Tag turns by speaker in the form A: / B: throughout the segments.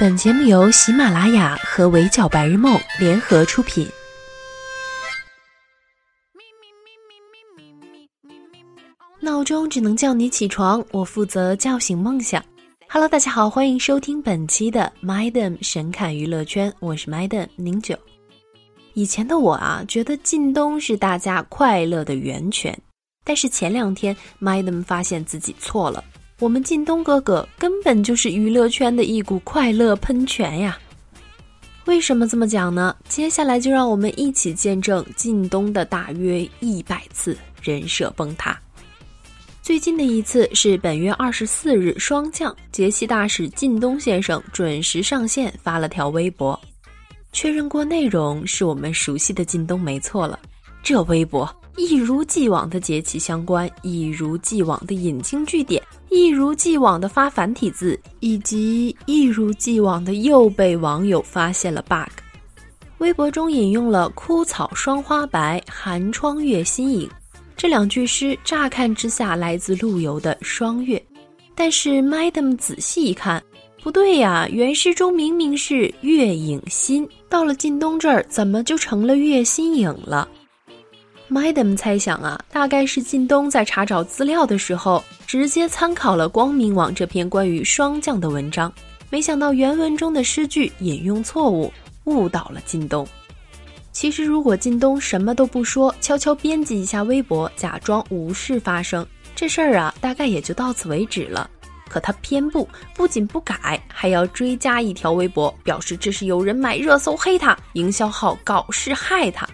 A: 本节目由喜马拉雅和围剿白日梦联合出品。闹钟只能叫你起床，我负责叫醒梦想。Hello，大家好，欢迎收听本期的 Madam 神侃娱乐圈，我是 Madam 宁九。以前的我啊，觉得靳东是大家快乐的源泉，但是前两天 Madam 发现自己错了。我们靳东哥哥根本就是娱乐圈的一股快乐喷泉呀！为什么这么讲呢？接下来就让我们一起见证靳东的大约一百次人设崩塌。最近的一次是本月二十四日，霜降杰西大使靳东先生准时上线，发了条微博，确认过内容是我们熟悉的靳东没错了。这微博一如既往的节气相关，一如既往的引经据典。一如既往的发繁体字，以及一如既往的又被网友发现了 bug。微博中引用了“枯草霜花白，寒窗月新影”这两句诗，乍看之下来自陆游的《霜月》，但是 Madam 仔细一看，不对呀，原诗中明明是“月影新”，到了靳东这儿，怎么就成了“月新影”了？Madam 猜想啊，大概是靳东在查找资料的时候，直接参考了光明网这篇关于霜降的文章，没想到原文中的诗句引用错误，误导了靳东。其实，如果靳东什么都不说，悄悄编辑一下微博，假装无事发生，这事儿啊，大概也就到此为止了。可他偏不，不仅不改，还要追加一条微博，表示这是有人买热搜黑他，营销号搞事害他。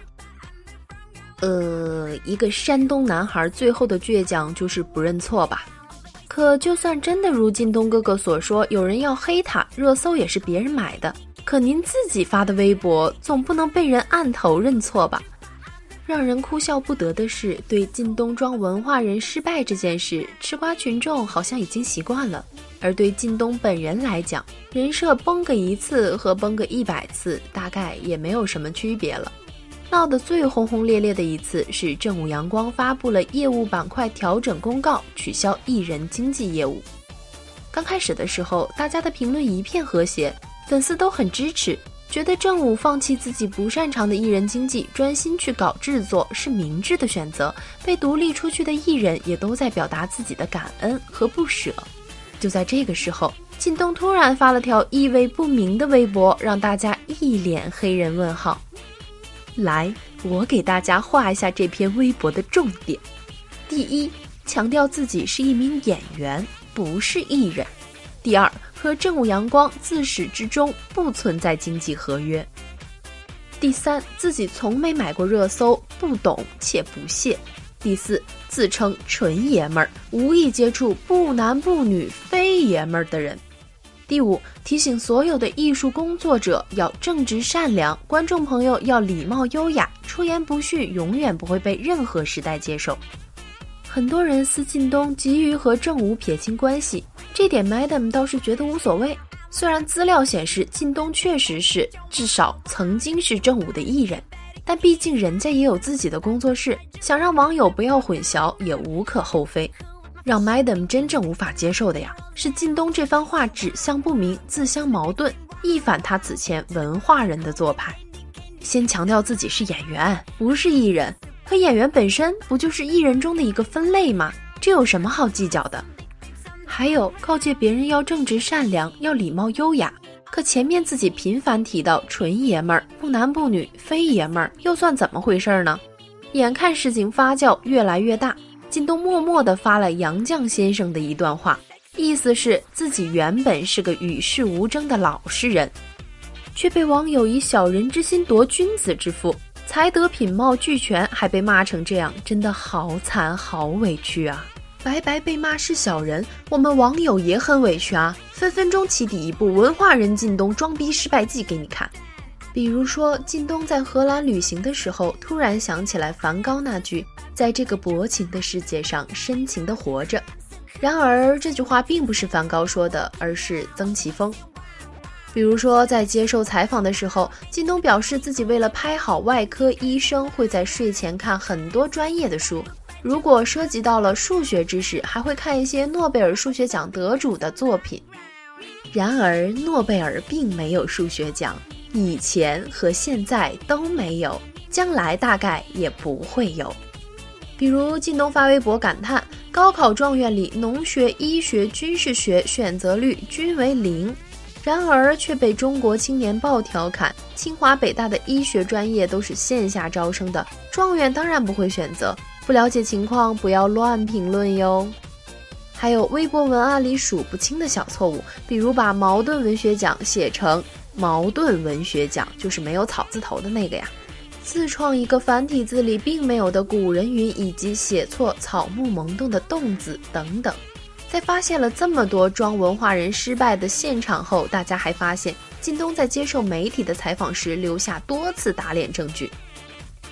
A: 呃，一个山东男孩最后的倔强就是不认错吧？可就算真的如靳东哥哥所说，有人要黑他，热搜也是别人买的。可您自己发的微博，总不能被人按头认错吧？让人哭笑不得的是，对靳东装文化人失败这件事，吃瓜群众好像已经习惯了。而对靳东本人来讲，人设崩个一次和崩个一百次，大概也没有什么区别了。闹得最轰轰烈烈的一次是正午阳光发布了业务板块调整公告，取消艺人经纪业务。刚开始的时候，大家的评论一片和谐，粉丝都很支持，觉得正午放弃自己不擅长的艺人经纪，专心去搞制作是明智的选择。被独立出去的艺人也都在表达自己的感恩和不舍。就在这个时候，靳东突然发了条意味不明的微博，让大家一脸黑人问号。来，我给大家画一下这篇微博的重点。第一，强调自己是一名演员，不是艺人。第二，和正午阳光自始至终不存在经济合约。第三，自己从没买过热搜，不懂且不屑。第四，自称纯爷们儿，无意接触不男不女非爷们儿的人。第五，提醒所有的艺术工作者要正直善良，观众朋友要礼貌优雅，出言不逊永远不会被任何时代接受。很多人思靳东急于和正午撇清关系，这点 Madam 倒是觉得无所谓。虽然资料显示靳东确实是至少曾经是正午的艺人，但毕竟人家也有自己的工作室，想让网友不要混淆也无可厚非。让 Madam 真正无法接受的呀，是靳东这番话指向不明、自相矛盾，一反他此前文化人的做派。先强调自己是演员，不是艺人，可演员本身不就是艺人中的一个分类吗？这有什么好计较的？还有告诫别人要正直善良，要礼貌优雅，可前面自己频繁提到纯爷们儿、不男不女、非爷们儿，又算怎么回事呢？眼看事情发酵越来越大。靳东默默地发了杨绛先生的一段话，意思是自己原本是个与世无争的老实人，却被网友以小人之心夺君子之腹，才德品貌俱全，还被骂成这样，真的好惨好委屈啊！白白被骂是小人，我们网友也很委屈啊，分分钟起底一部文化人靳东装逼失败记给你看。比如说，靳东在荷兰旅行的时候，突然想起来梵高那句“在这个薄情的世界上，深情的活着”。然而，这句话并不是梵高说的，而是曾奇峰。比如说，在接受采访的时候，靳东表示自己为了拍好外科医生，会在睡前看很多专业的书，如果涉及到了数学知识，还会看一些诺贝尔数学奖得主的作品。然而，诺贝尔并没有数学奖，以前和现在都没有，将来大概也不会有。比如靳东发微博感叹：高考状元里，农学、医学、军事学选择率均为零，然而却被中国青年报调侃：清华、北大的医学专业都是线下招生的，状元当然不会选择。不了解情况，不要乱评论哟。还有微博文案里数不清的小错误，比如把矛盾文学奖写成茅盾文学奖，就是没有草字头的那个呀；自创一个繁体字里并没有的古人云，以及写错草木萌动的动字等等。在发现了这么多装文化人失败的现场后，大家还发现靳东在接受媒体的采访时留下多次打脸证据。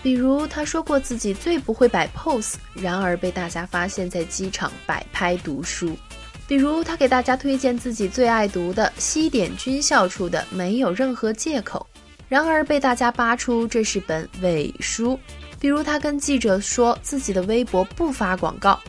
A: 比如他说过自己最不会摆 pose，然而被大家发现在机场摆拍读书；比如他给大家推荐自己最爱读的西点军校出的《没有任何借口》，然而被大家扒出这是本伪书；比如他跟记者说自己的微博不发广告，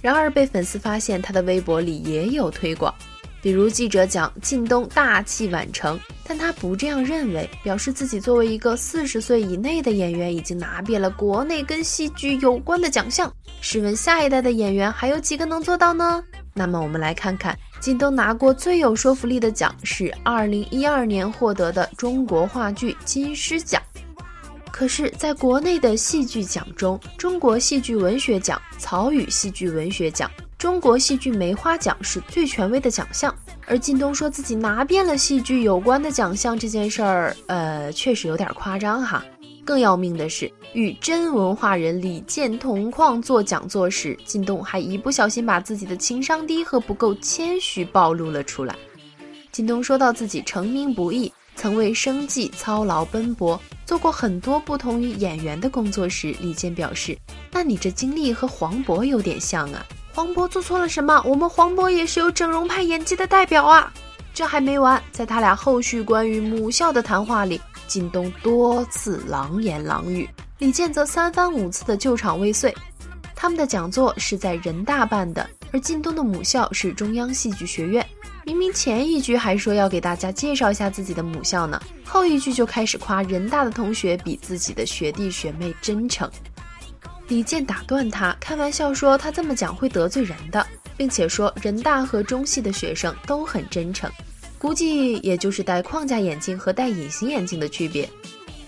A: 然而被粉丝发现他的微博里也有推广。比如记者讲靳东大器晚成，但他不这样认为，表示自己作为一个四十岁以内的演员，已经拿遍了国内跟戏剧有关的奖项。试问下一代的演员还有几个能做到呢？那么我们来看看，靳东拿过最有说服力的奖是二零一二年获得的中国话剧金狮奖。可是，在国内的戏剧奖中，中国戏剧文学奖、曹禺戏剧文学奖。中国戏剧梅花奖是最权威的奖项，而靳东说自己拿遍了戏剧有关的奖项这件事儿，呃，确实有点夸张哈。更要命的是，与真文化人李健同框做讲座时，靳东还一不小心把自己的情商低和不够谦虚暴露了出来。靳东说到自己成名不易，曾为生计操劳奔波，做过很多不同于演员的工作时，李健表示：“那你这经历和黄渤有点像啊。”黄渤做错了什么？我们黄渤也是有整容派演技的代表啊！这还没完，在他俩后续关于母校的谈话里，靳东多次狼言狼语，李健则三番五次的救场未遂。他们的讲座是在人大办的，而靳东的母校是中央戏剧学院。明明前一句还说要给大家介绍一下自己的母校呢，后一句就开始夸人大的同学比自己的学弟学妹真诚。李健打断他，开玩笑说他这么讲会得罪人的，并且说人大和中戏的学生都很真诚，估计也就是戴框架眼镜和戴隐形眼镜的区别。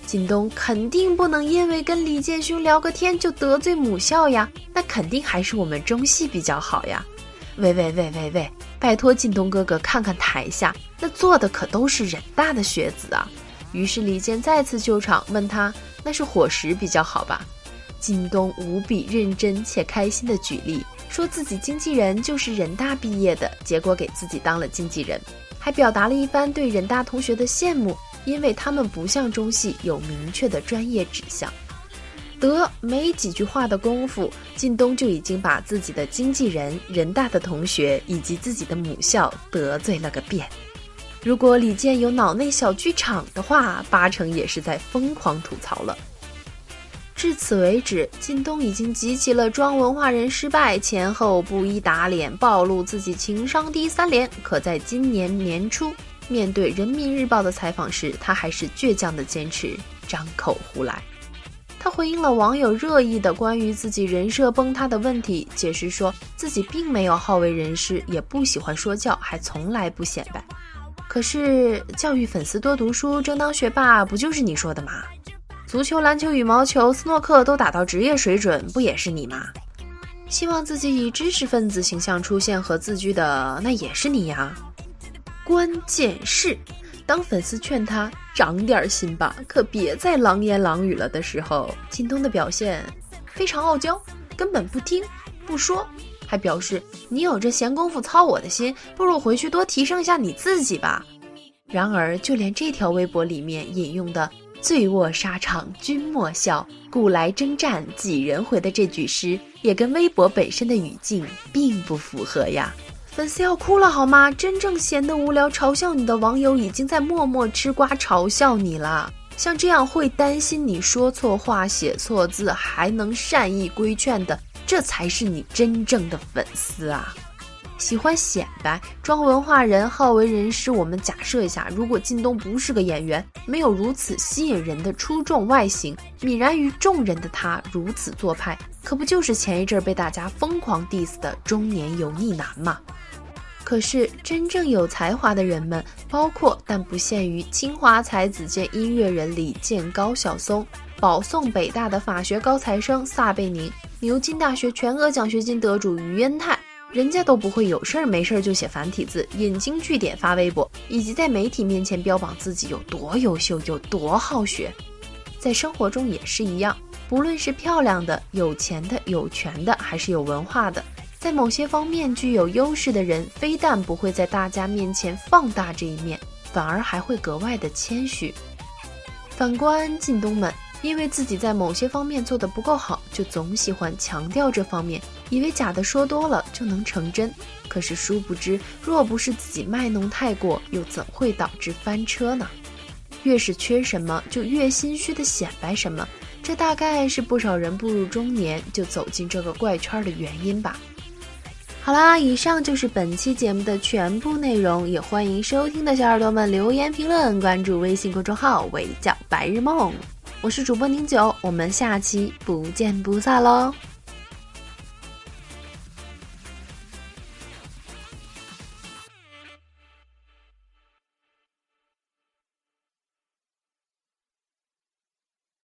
A: 靳东肯定不能因为跟李健兄聊个天就得罪母校呀，那肯定还是我们中戏比较好呀。喂喂喂喂喂，拜托靳东哥哥看看台下，那坐的可都是人大的学子啊。于是李健再次救场，问他那是伙食比较好吧？靳东无比认真且开心地举例，说自己经纪人就是人大毕业的，结果给自己当了经纪人，还表达了一番对人大同学的羡慕，因为他们不像中戏有明确的专业指向。得没几句话的功夫，靳东就已经把自己的经纪人、人大的同学以及自己的母校得罪了个遍。如果李健有脑内小剧场的话，八成也是在疯狂吐槽了。至此为止，靳东已经集齐了装文化人失败、前后不一打脸、暴露自己情商低三连。可在今年年初面对人民日报的采访时，他还是倔强的坚持张口胡来。他回应了网友热议的关于自己人设崩塌的问题，解释说自己并没有好为人师，也不喜欢说教，还从来不显摆。可是教育粉丝多读书、争当学霸，不就是你说的吗？足球、篮球、羽毛球、斯诺克都打到职业水准，不也是你吗？希望自己以知识分子形象出现和自居的，那也是你呀。关键是，当粉丝劝他长点心吧，可别再狼言狼语了的时候，靳东的表现非常傲娇，根本不听不说，还表示你有这闲工夫操我的心，不如回去多提升一下你自己吧。然而，就连这条微博里面引用的。醉卧沙场君莫笑，古来征战几人回的这句诗，也跟微博本身的语境并不符合呀。粉丝要哭了好吗？真正闲得无聊嘲笑你的网友，已经在默默吃瓜嘲笑你了。像这样会担心你说错话、写错字，还能善意规劝的，这才是你真正的粉丝啊。喜欢显摆，装文化人，好为人师。我们假设一下，如果靳东不是个演员，没有如此吸引人的出众外形，泯然于众人的他如此做派，可不就是前一阵被大家疯狂 diss 的中年油腻男吗？可是真正有才华的人们，包括但不限于清华才子兼音乐人李健、高晓松，保送北大的法学高材生撒贝宁，牛津大学全额奖学金得主于恩泰。人家都不会有事儿没事儿就写繁体字、引经据典发微博，以及在媒体面前标榜自己有多优秀、有多好学。在生活中也是一样，不论是漂亮的、有钱的、有权的，还是有文化的，在某些方面具有优势的人，非但不会在大家面前放大这一面，反而还会格外的谦虚。反观靳东们。因为自己在某些方面做得不够好，就总喜欢强调这方面，以为假的说多了就能成真。可是殊不知，若不是自己卖弄太过，又怎会导致翻车呢？越是缺什么，就越心虚的显摆什么。这大概是不少人步入中年就走进这个怪圈的原因吧。好啦，以上就是本期节目的全部内容，也欢迎收听的小耳朵们留言评论，关注微信公众号“微叫白日梦”。我是主播宁九，我们下期不见不散喽。